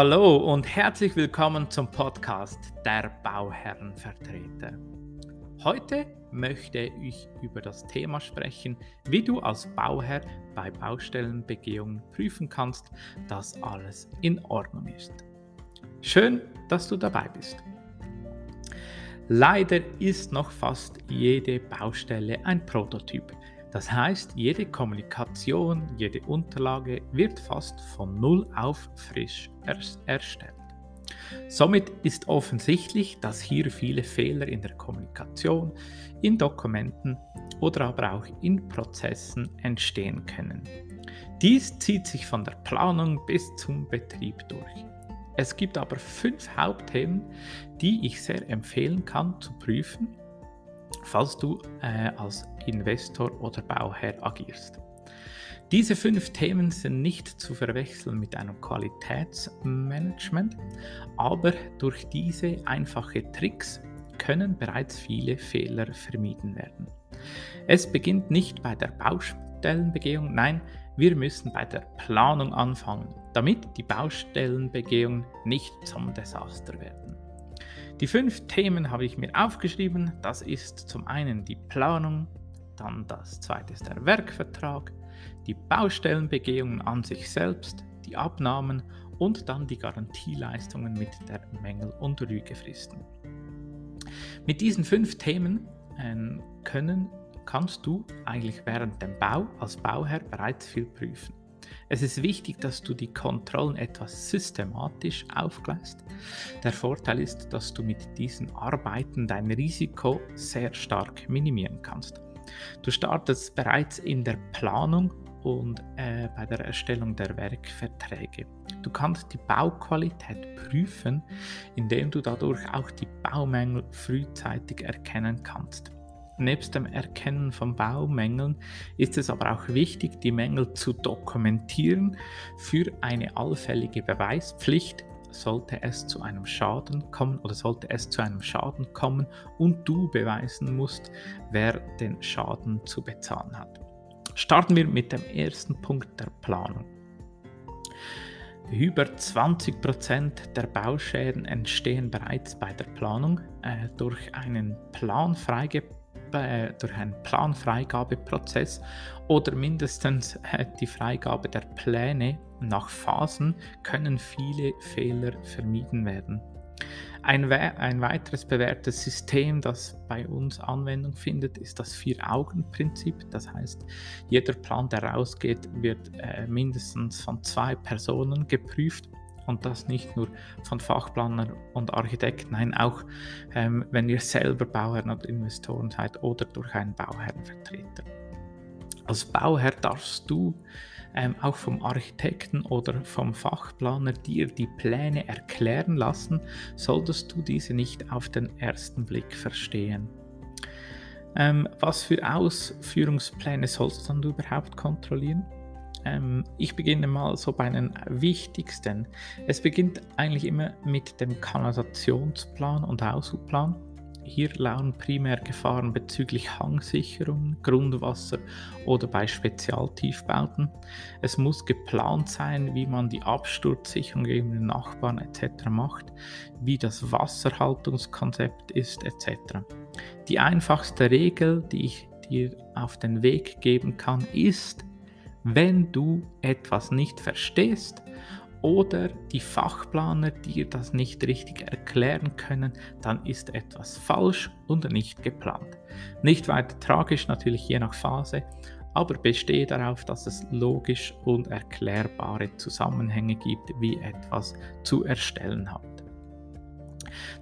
Hallo und herzlich willkommen zum Podcast Der Bauherrenvertreter. Heute möchte ich über das Thema sprechen, wie du als Bauherr bei Baustellenbegehungen prüfen kannst, dass alles in Ordnung ist. Schön, dass du dabei bist. Leider ist noch fast jede Baustelle ein Prototyp. Das heißt, jede Kommunikation, jede Unterlage wird fast von Null auf frisch erstellt. Somit ist offensichtlich, dass hier viele Fehler in der Kommunikation, in Dokumenten oder aber auch in Prozessen entstehen können. Dies zieht sich von der Planung bis zum Betrieb durch. Es gibt aber fünf Hauptthemen, die ich sehr empfehlen kann zu prüfen falls du äh, als Investor oder Bauherr agierst. Diese fünf Themen sind nicht zu verwechseln mit einem Qualitätsmanagement, aber durch diese einfachen Tricks können bereits viele Fehler vermieden werden. Es beginnt nicht bei der Baustellenbegehung, nein, wir müssen bei der Planung anfangen, damit die Baustellenbegehungen nicht zum Desaster werden. Die fünf Themen habe ich mir aufgeschrieben. Das ist zum einen die Planung, dann das zweite ist der Werkvertrag, die Baustellenbegehungen an sich selbst, die Abnahmen und dann die Garantieleistungen mit der Mängel- und Rügefristen. Mit diesen fünf Themen äh, können, kannst du eigentlich während dem Bau als Bauherr bereits viel prüfen. Es ist wichtig, dass du die Kontrollen etwas systematisch aufgleist. Der Vorteil ist, dass du mit diesen Arbeiten dein Risiko sehr stark minimieren kannst. Du startest bereits in der Planung und äh, bei der Erstellung der Werkverträge. Du kannst die Bauqualität prüfen, indem du dadurch auch die Baumängel frühzeitig erkennen kannst. Nebst dem Erkennen von Baumängeln ist es aber auch wichtig, die Mängel zu dokumentieren für eine allfällige Beweispflicht, sollte es zu einem Schaden kommen oder sollte es zu einem Schaden kommen und du beweisen musst, wer den Schaden zu bezahlen hat. Starten wir mit dem ersten Punkt der Planung. Über 20% der Bauschäden entstehen bereits bei der Planung äh, durch einen Plan freigegeben äh, durch einen Planfreigabeprozess oder mindestens äh, die Freigabe der Pläne nach Phasen können viele Fehler vermieden werden. Ein, ein, weiteres bewährtes System, das bei uns Anwendung findet, ist das Vier-Augen-Prinzip. Das heißt, jeder Plan, der rausgeht, wird äh, mindestens von zwei Personen geprüft und das nicht nur von Fachplanern und Architekten, nein, auch ähm, wenn ihr selber Bauherren oder Investoren seid oder durch einen Bauherrenvertreter. Als Bauherr darfst du ähm, auch vom Architekten oder vom Fachplaner dir die Pläne erklären lassen, solltest du diese nicht auf den ersten Blick verstehen. Ähm, was für Ausführungspläne sollst du dann überhaupt kontrollieren? Ähm, ich beginne mal so bei den wichtigsten. Es beginnt eigentlich immer mit dem Kanalisationsplan und Aushubplan. Hier lauern primär Gefahren bezüglich Hangsicherung, Grundwasser oder bei Spezialtiefbauten. Es muss geplant sein, wie man die Absturzsicherung gegen den Nachbarn etc. macht, wie das Wasserhaltungskonzept ist etc. Die einfachste Regel, die ich dir auf den Weg geben kann, ist, wenn du etwas nicht verstehst oder die Fachplaner dir das nicht richtig erklären können, dann ist etwas falsch und nicht geplant. Nicht weiter tragisch natürlich je nach Phase, aber bestehe darauf, dass es logisch und erklärbare Zusammenhänge gibt, wie etwas zu erstellen hat.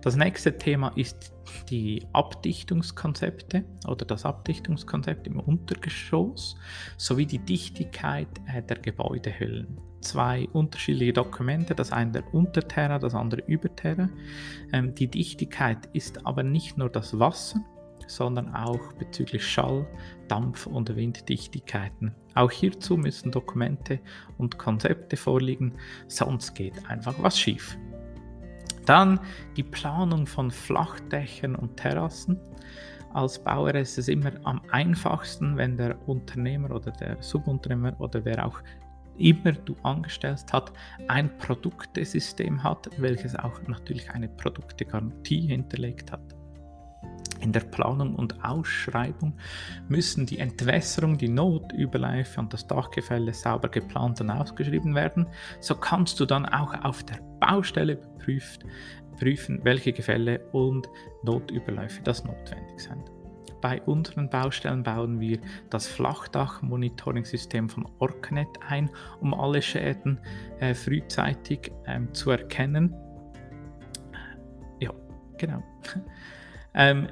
Das nächste Thema ist die Abdichtungskonzepte oder das Abdichtungskonzept im Untergeschoss sowie die Dichtigkeit äh, der Gebäudehüllen. Zwei unterschiedliche Dokumente, das eine der Unterterra, das andere Überterra. Ähm, die Dichtigkeit ist aber nicht nur das Wasser, sondern auch bezüglich Schall, Dampf und Winddichtigkeiten. Auch hierzu müssen Dokumente und Konzepte vorliegen, sonst geht einfach was schief. Dann die Planung von Flachdächern und Terrassen. Als Bauer ist es immer am einfachsten, wenn der Unternehmer oder der Subunternehmer oder wer auch immer du angestellt hat, ein Produktesystem hat, welches auch natürlich eine Produktegarantie hinterlegt hat. In der Planung und Ausschreibung müssen die Entwässerung, die Notüberläufe und das Dachgefälle sauber geplant und ausgeschrieben werden. So kannst du dann auch auf der Baustelle beprüft, prüfen, welche Gefälle und Notüberläufe das notwendig sind. Bei unseren Baustellen bauen wir das Flachdach-Monitoring-System von Orknet ein, um alle Schäden äh, frühzeitig ähm, zu erkennen. Ja, genau. ähm,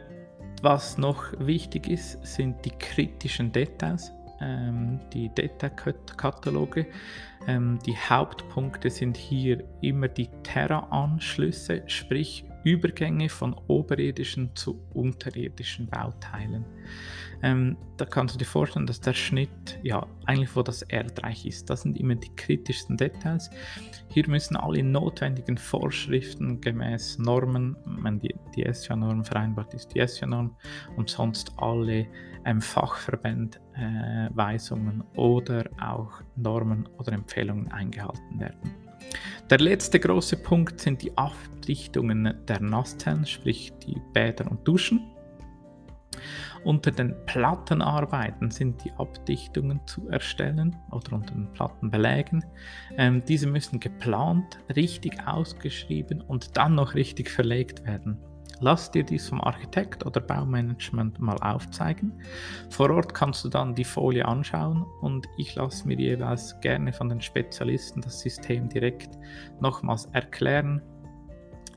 was noch wichtig ist, sind die kritischen Details, ähm, die Detailkataloge. Ähm, die Hauptpunkte sind hier immer die Terra-Anschlüsse, sprich Übergänge von oberirdischen zu unterirdischen Bauteilen. Ähm, da kannst du dir vorstellen, dass der Schnitt, ja, eigentlich wo das Erdreich ist, das sind immer die kritischsten Details. Hier müssen alle notwendigen Vorschriften gemäß Normen, wenn die, die SIA-Norm vereinbart ist, die SIA-Norm und sonst alle ähm, Fachverbandweisungen äh, oder auch Normen oder Empfehlungen eingehalten werden. Der letzte große Punkt sind die Abdichtungen der Nasszellen, sprich die Bäder und Duschen. Unter den Plattenarbeiten sind die Abdichtungen zu erstellen oder unter den Plattenbelägen. Ähm, diese müssen geplant, richtig ausgeschrieben und dann noch richtig verlegt werden. Lass dir dies vom Architekt oder Baumanagement mal aufzeigen. Vor Ort kannst du dann die Folie anschauen und ich lasse mir jeweils gerne von den Spezialisten das System direkt nochmals erklären,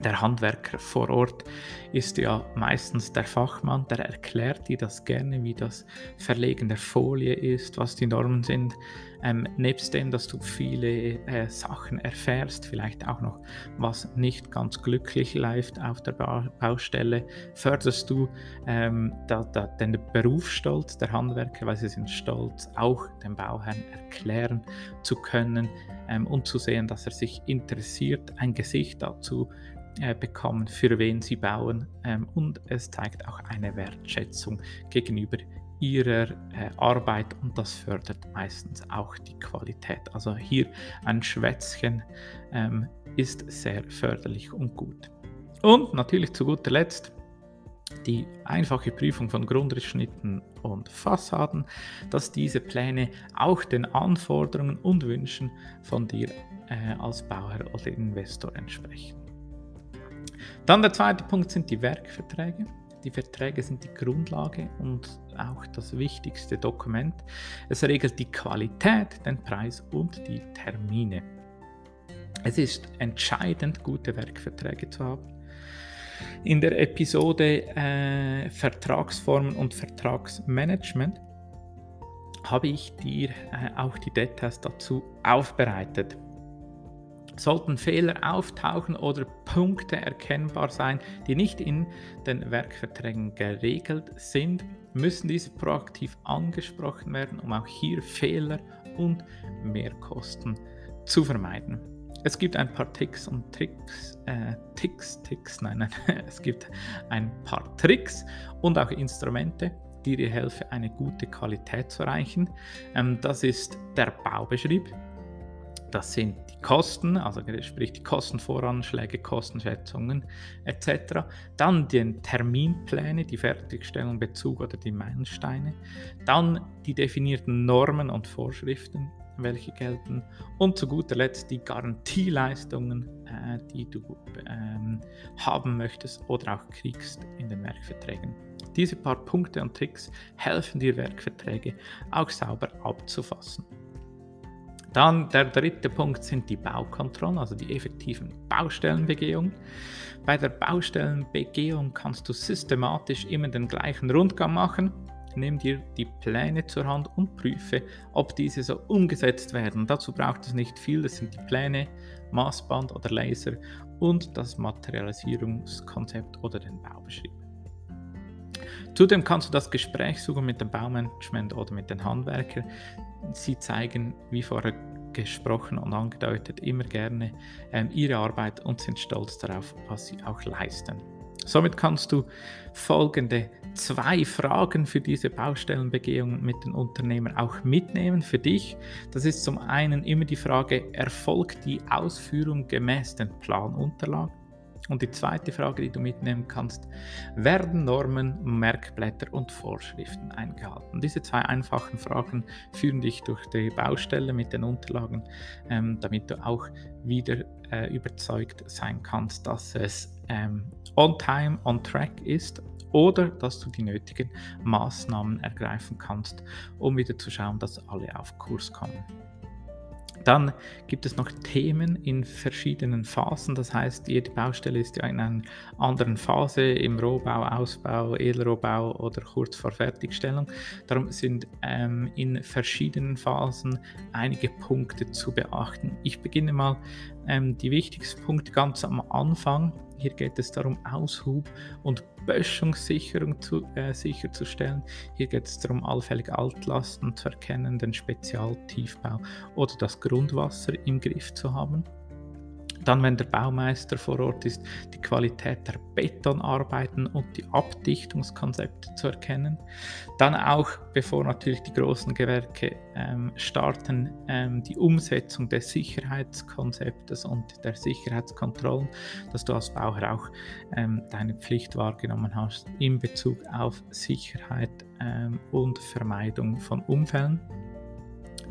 der Handwerker vor Ort ist ja meistens der Fachmann, der erklärt dir das gerne, wie das Verlegen der Folie ist, was die Normen sind. Ähm, nebst dem, dass du viele äh, Sachen erfährst, vielleicht auch noch, was nicht ganz glücklich läuft auf der ba Baustelle, förderst du ähm, da, da, den Berufsstolz der Handwerker, weil sie sind stolz, auch dem Bauherrn erklären zu können ähm, und zu sehen, dass er sich interessiert, ein Gesicht dazu äh, bekommen, für wen sie bauen ähm, und es zeigt auch eine Wertschätzung gegenüber ihrer äh, Arbeit und das fördert meistens auch die Qualität. Also hier ein Schwätzchen ähm, ist sehr förderlich und gut. Und natürlich zu guter Letzt die einfache Prüfung von Grundrissschnitten und Fassaden, dass diese Pläne auch den Anforderungen und Wünschen von dir äh, als Bauherr oder Investor entsprechen. Dann der zweite Punkt sind die Werkverträge. Die Verträge sind die Grundlage und auch das wichtigste Dokument. Es regelt die Qualität, den Preis und die Termine. Es ist entscheidend, gute Werkverträge zu haben. In der Episode äh, Vertragsformen und Vertragsmanagement habe ich dir äh, auch die Details dazu aufbereitet. Sollten Fehler auftauchen oder Punkte erkennbar sein, die nicht in den Werkverträgen geregelt sind, müssen diese proaktiv angesprochen werden, um auch hier Fehler und Mehrkosten zu vermeiden. Es gibt ein paar Ticks und Tricks, äh, Ticks, Ticks, nein, nein, es gibt ein paar Tricks und auch Instrumente, die dir helfen, eine gute Qualität zu erreichen. Ähm, das ist der Baubeschrieb, das sind Kosten, also sprich die Kostenvoranschläge, Kostenschätzungen etc. Dann die Terminpläne, die Fertigstellung, Bezug oder die Meilensteine. Dann die definierten Normen und Vorschriften, welche gelten. Und zu guter Letzt die Garantieleistungen, äh, die du ähm, haben möchtest oder auch kriegst in den Werkverträgen. Diese paar Punkte und Tricks helfen dir, Werkverträge auch sauber abzufassen. Dann der dritte Punkt sind die Baukontrollen, also die effektiven Baustellenbegehungen. Bei der Baustellenbegehung kannst du systematisch immer den gleichen Rundgang machen. Nimm dir die Pläne zur Hand und prüfe, ob diese so umgesetzt werden. Dazu braucht es nicht viel, das sind die Pläne, Maßband oder Laser und das Materialisierungskonzept oder den Baubeschrieb. Zudem kannst du das Gespräch suchen mit dem Baumanagement oder mit den Handwerkern. Sie zeigen, wie vorher gesprochen und angedeutet, immer gerne ähm, ihre Arbeit und sind stolz darauf, was sie auch leisten. Somit kannst du folgende zwei Fragen für diese Baustellenbegehung mit den Unternehmern auch mitnehmen für dich. Das ist zum einen immer die Frage, erfolgt die Ausführung gemäß den Planunterlagen? Und die zweite Frage, die du mitnehmen kannst, werden Normen, Merkblätter und Vorschriften eingehalten? Diese zwei einfachen Fragen führen dich durch die Baustelle mit den Unterlagen, ähm, damit du auch wieder äh, überzeugt sein kannst, dass es ähm, on time, on track ist oder dass du die nötigen Maßnahmen ergreifen kannst, um wieder zu schauen, dass alle auf Kurs kommen. Dann gibt es noch Themen in verschiedenen Phasen. Das heißt, jede Baustelle ist ja in einer anderen Phase im Rohbau, Ausbau, Edelrohbau oder kurz vor Fertigstellung. Darum sind ähm, in verschiedenen Phasen einige Punkte zu beachten. Ich beginne mal ähm, die wichtigsten Punkte ganz am Anfang. Hier geht es darum, Aushub und Böschungssicherung zu, äh, sicherzustellen. Hier geht es darum, allfällige Altlasten zu erkennen, den Spezialtiefbau oder das Grundwasser im Griff zu haben. Dann, wenn der Baumeister vor Ort ist, die Qualität der Betonarbeiten und die Abdichtungskonzepte zu erkennen. Dann auch, bevor natürlich die großen Gewerke ähm, starten, ähm, die Umsetzung des Sicherheitskonzeptes und der Sicherheitskontrollen, dass du als Bauherr auch ähm, deine Pflicht wahrgenommen hast in Bezug auf Sicherheit ähm, und Vermeidung von Unfällen.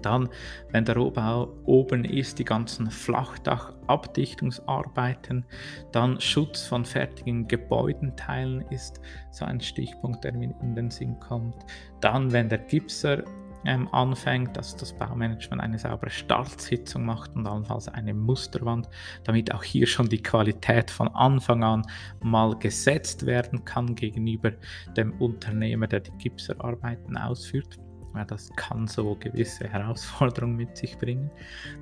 Dann, wenn der Rohbau oben ist, die ganzen Flachdachabdichtungsarbeiten. Dann Schutz von fertigen Gebäudenteilen ist so ein Stichpunkt, der mir in den Sinn kommt. Dann, wenn der Gipser ähm, anfängt, dass das Baumanagement eine saubere Startsitzung macht und allenfalls eine Musterwand, damit auch hier schon die Qualität von Anfang an mal gesetzt werden kann gegenüber dem Unternehmer, der die Gipserarbeiten ausführt. Ja, das kann so gewisse Herausforderungen mit sich bringen.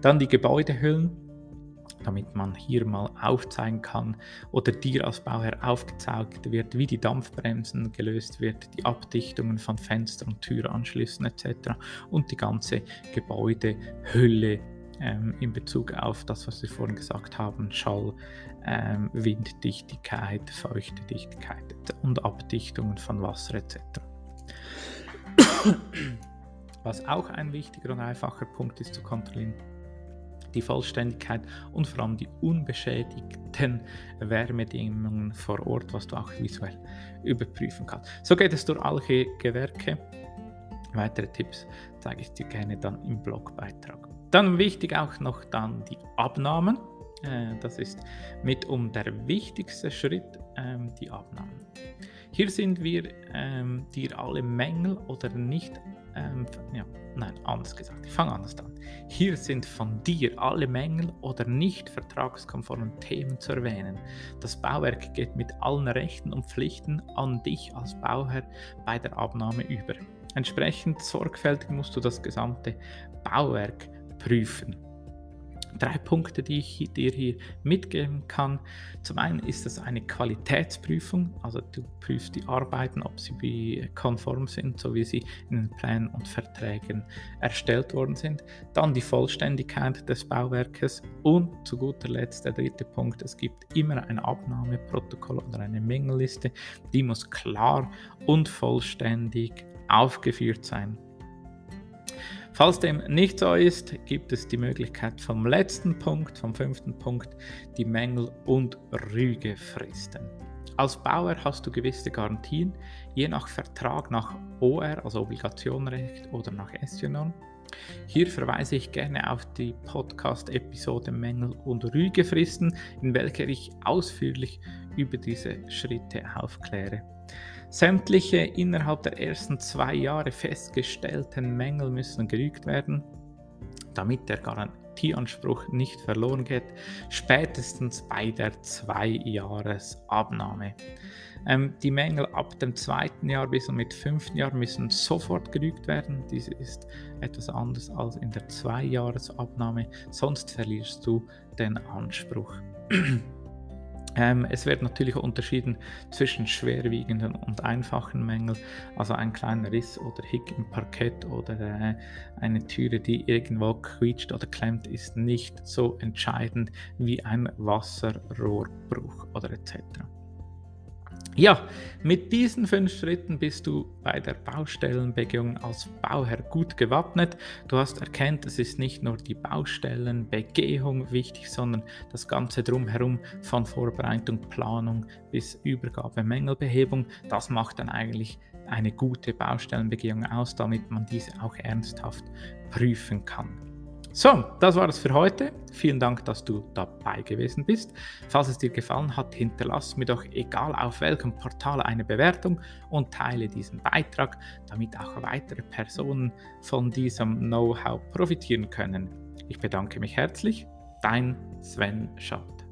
Dann die Gebäudehüllen, damit man hier mal aufzeigen kann oder dir als Bauherr aufgezeigt wird, wie die Dampfbremsen gelöst wird, die Abdichtungen von Fenster- und Türanschlüssen etc. und die ganze Gebäudehülle ähm, in Bezug auf das, was wir vorhin gesagt haben, Schall, ähm, Winddichtigkeit, Feuchtedichtigkeit und Abdichtungen von Wasser etc. Was auch ein wichtiger und einfacher Punkt ist zu kontrollieren, die Vollständigkeit und vor allem die unbeschädigten Wärmedingungen vor Ort, was du auch visuell überprüfen kannst. So geht es durch alle Gewerke. Weitere Tipps zeige ich dir gerne dann im Blogbeitrag. Dann wichtig auch noch dann die Abnahmen. Äh, das ist mit um der wichtigste Schritt, ähm, die Abnahmen. Hier sind wir ähm, dir alle Mängel oder nicht, ähm, ja, nein, anders gesagt, ich fange anders an. Hier sind von dir alle Mängel oder nicht vertragskonformen Themen zu erwähnen. Das Bauwerk geht mit allen Rechten und Pflichten an dich als Bauherr bei der Abnahme über. Entsprechend sorgfältig musst du das gesamte Bauwerk prüfen drei Punkte, die ich dir hier mitgeben kann. Zum einen ist es eine Qualitätsprüfung, also du prüfst die Arbeiten, ob sie konform sind, so wie sie in den Plänen und Verträgen erstellt worden sind. Dann die Vollständigkeit des Bauwerkes und zu guter Letzt der dritte Punkt, es gibt immer ein Abnahmeprotokoll oder eine Mängelliste, die muss klar und vollständig aufgeführt sein. Falls dem nicht so ist, gibt es die Möglichkeit vom letzten Punkt, vom fünften Punkt, die Mängel- und Rügefristen. Als Bauer hast du gewisse Garantien, je nach Vertrag nach OR, also Obligationenrecht oder nach SJ-Norm. Hier verweise ich gerne auf die Podcast-Episode Mängel und Rügefristen, in welcher ich ausführlich über diese Schritte aufkläre. Sämtliche innerhalb der ersten zwei Jahre festgestellten Mängel müssen gerügt werden, damit der Garantieanspruch nicht verloren geht, spätestens bei der Zwei-Jahres-Abnahme. Ähm, die Mängel ab dem zweiten Jahr bis und mit fünften Jahr müssen sofort gerügt werden. Dies ist etwas anders als in der Zwei-Jahres-Abnahme, sonst verlierst du den Anspruch. Ähm, es wird natürlich unterschieden zwischen schwerwiegenden und einfachen Mängeln, also ein kleiner Riss oder Hick im Parkett oder äh, eine Türe, die irgendwo quietscht oder klemmt, ist nicht so entscheidend wie ein Wasserrohrbruch oder etc. Ja, mit diesen fünf Schritten bist du bei der Baustellenbegehung als Bauherr gut gewappnet. Du hast erkannt, es ist nicht nur die Baustellenbegehung wichtig, sondern das Ganze drumherum von Vorbereitung, Planung bis Übergabe, Mängelbehebung. Das macht dann eigentlich eine gute Baustellenbegehung aus, damit man diese auch ernsthaft prüfen kann. So, das war es für heute. Vielen Dank, dass du dabei gewesen bist. Falls es dir gefallen hat, hinterlass mir doch egal auf welchem Portal eine Bewertung und teile diesen Beitrag, damit auch weitere Personen von diesem Know-how profitieren können. Ich bedanke mich herzlich. Dein Sven Schott.